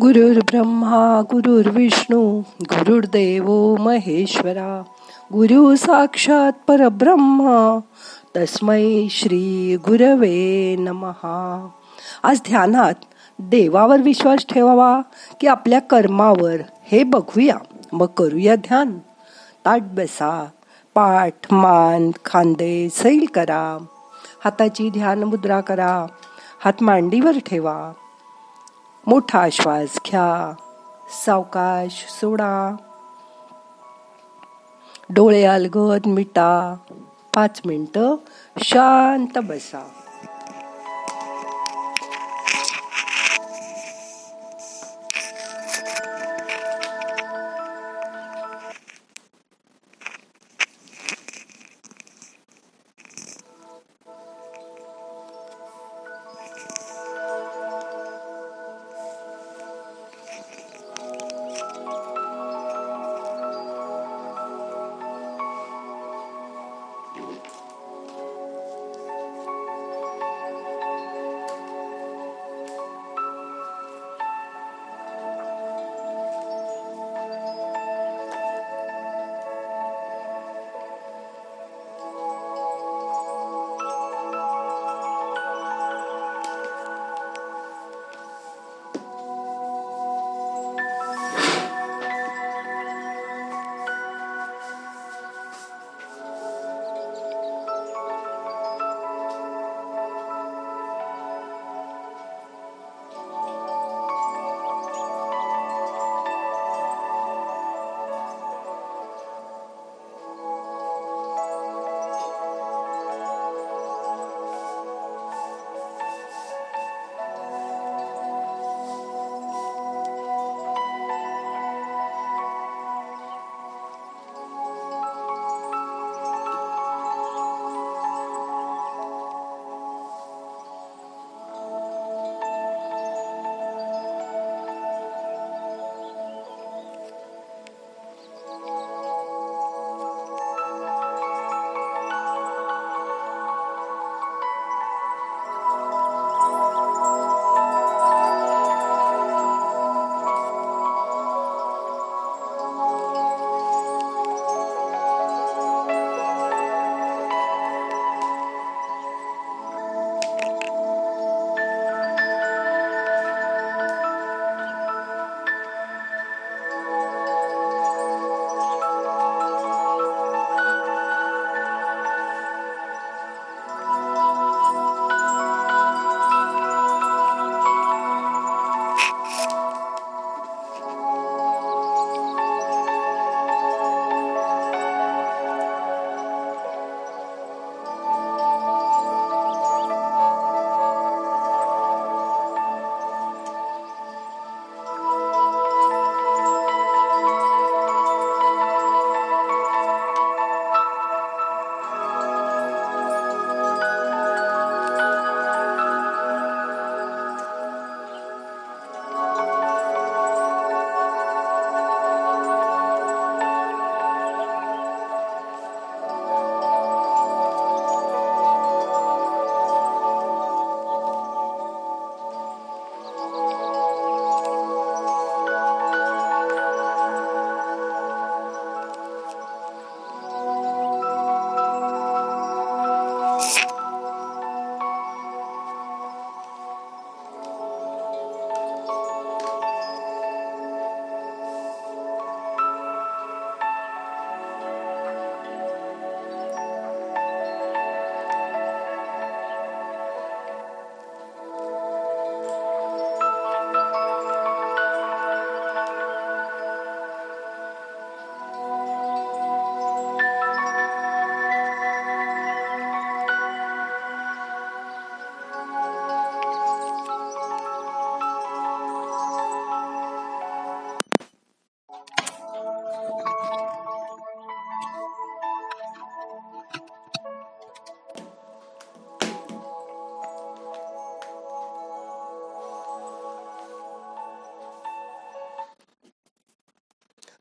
गुरुर् ब्रह्मा गुरुर्विष्णू गुरुर्देव महेश्वरा गुरु साक्षात परब्रह्म तस्मै श्री गुरवे नमहा आज ध्यानात देवावर विश्वास ठेवावा की आपल्या कर्मावर हे बघूया. मग करूया ध्यान. ताट बसा पाठ मान खांदे सैल करा. हाताची ध्यान मुद्रा करा. हात मांडीवर ठेवा. मोठा श्वास घ्या. सावकाश सोडा. डोळे अलगद मिटा. पाच मिनटं शांत बसा.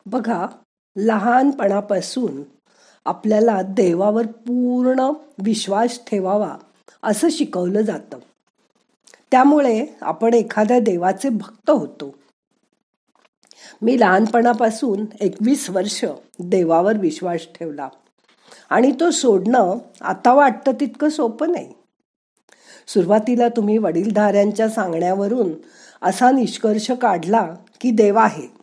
बघा लहानपणापासून आपल्याला देवावर पूर्ण विश्वास ठेवावा असं शिकवलं जातं. त्यामुळे आपण एखाद्या देवाचे भक्त होतो. मी लहानपणापासून एकवीस वर्ष देवावर विश्वास ठेवला आणि तो सोडणं आता वाटतं तितकं सोपं नाही. सुरुवातीला तुम्ही वडीलधाऱ्यांच्या सांगण्यावरून असा निष्कर्ष काढला की देव आहे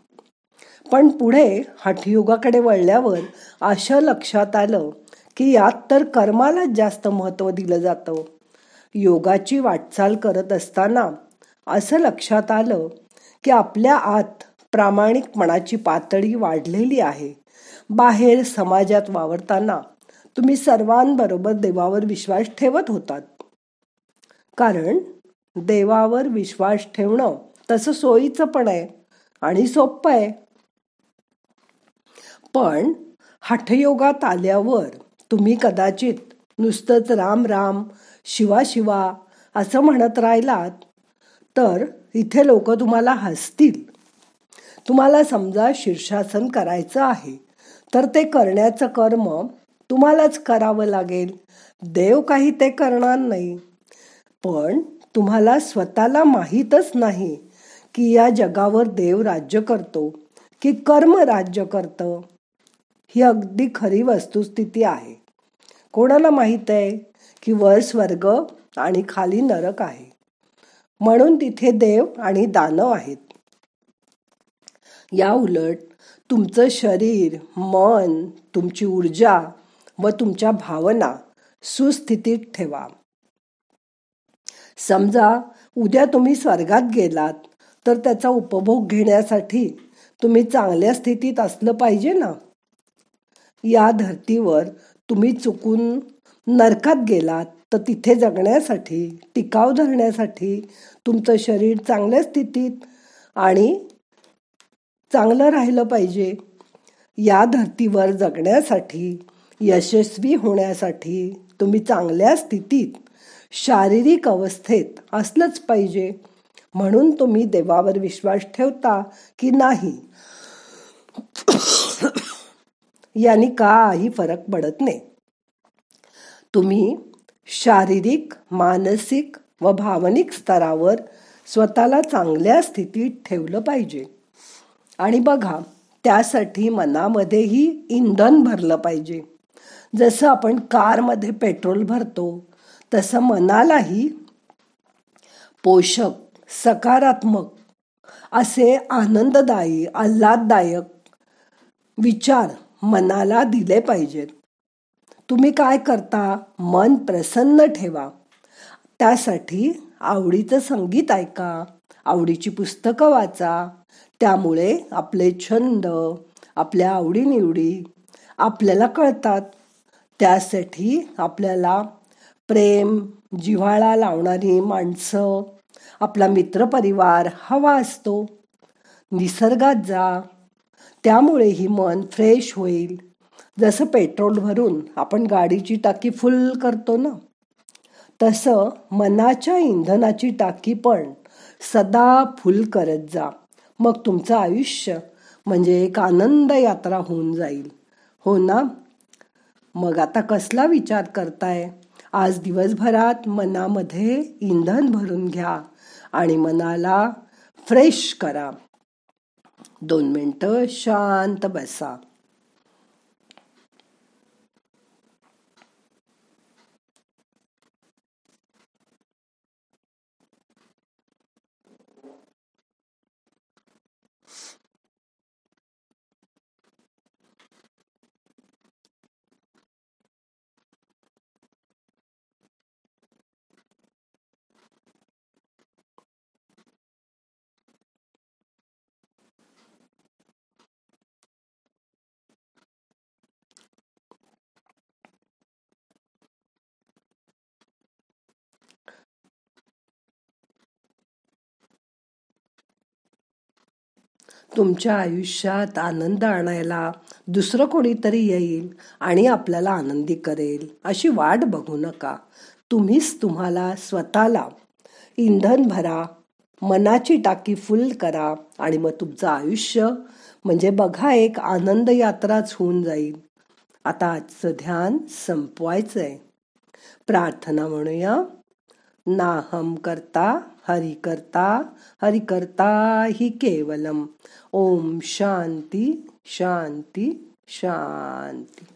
पण पुढे हठयुगाकडे वळल्यावर अशा लक्षात आलं की यात तर कर्मालाच जास्त महत्त्व दिलं जातं. योगाची वाटचाल करत असताना असं लक्षात आलं की आपल्या आत प्रामाणिकपणाची पातळी वाढलेली आहे. बाहेर समाजात वावरताना तुम्ही सर्वांबरोबर देवावर विश्वास ठेवत होतात. कारण देवावर विश्वास ठेवणं तसं सोयीचं पण आहे आणि सोपं आहे. पण हठयोगात आल्यावर तुम्ही कदाचित नुसतंच राम राम शिवा शिवा असं म्हणत राहिलात तर इथे लोक तुम्हाला हसतील. तुम्हाला समजा शीर्षासन करायचं आहे तर ते करण्याचं कर्म तुम्हालाच करावं लागेल. देव काही ते करणार नाही. पण तुम्हाला स्वतःला माहीतच नाही की या जगावर देव राज्य करतो की कर्म राज्य करतं. ही अगदी खरी वस्तुस्थिती आहे. कोणाला माहीत आहे की वर स्वर्ग आणि खाली नरक आहे? म्हणून तिथे देव आणि दानव आहेत. या उलट तुमचं शरीर मन तुमची ऊर्जा व तुमच्या भावना सुस्थितीत ठेवा. समजा उद्या तुम्ही स्वर्गात गेलात तर त्याचा उपभोग घेण्यासाठी तुम्ही चांगल्या स्थितीत असलं पाहिजे ना? या धर्तीवर तुम्ही चुकून नरकात गेलात तर तिथे जगण्यासाठी टिकाव धरण्यासाठी तुमचं शरीर चांगल्या स्थितीत आणि चांगलं राहिलं पाहिजे. या धर्तीवर जगण्यासाठी यशस्वी होण्यासाठी तुम्ही चांगल्या स्थितीत शारीरिक अवस्थेत असलंच पाहिजे. म्हणून तुम्ही देवावर विश्वास ठेवता की नाही? यांनी काही फरक पडत नाही. तुम्ही शारीरिक मानसिक व भावनिक स्तरावर स्वतःला चांगल्या स्थितीत ठेवलं पाहिजे. आणि बघा त्यासाठी मनामध्येही इंधन भरलं पाहिजे. जसं आपण कारमध्ये पेट्रोल भरतो तसं मनालाही पोषक सकारात्मक असे आनंददायी आल्हाददायक विचार मनाला दिले पाहिजेत. तुम्ही काय करता? मन प्रसन्न ठेवा. त्यासाठी आवडीचं संगीत ऐका. आवडीची पुस्तकं वाचा. त्यामुळे आपले छंद आपल्या आवडीनिवडी आपल्याला कळतात. त्यासाठी आपल्याला प्रेम जिव्हाळा लावणारी माणसं आपला मित्रपरिवार हवा असतो. निसर्गात जा. त्यामुळेही मन फ्रेश होईल. जसं पेट्रोल भरून आपण गाडीची टाकी फुल करतो ना तसं मनाच्या इंधनाची टाकी पण सदा फुल करत जा. मग तुमचं आयुष्य म्हणजे एक आनंद यात्रा होऊन जाईल. हो ना? मग आता कसला विचार करताय? आज दिवसभरात मनामध्ये इंधन भरून घ्या आणि मनाला फ्रेश करा. दोन मिनटं शांत बसा. तुमच्या आयुष्यात आनंद आणायला दुसरं कोणीतरी येईल आणि आपल्याला आनंदी करेल. अशी वाट बघू नका. तुम्हीच तुम्हाला स्वतःला इंधन भरा मनाची टाकी फुल करा आणि मग तुमचं आयुष्य म्हणजे बघा एक आनंद यात्राच होऊन जाईल. आता आजचं ध्यान संपवायचं आहे प्रार्थना म्हणूया. नाहम करता हरि करता हरि करता हि केवलम। ओम शांती शांती शांती।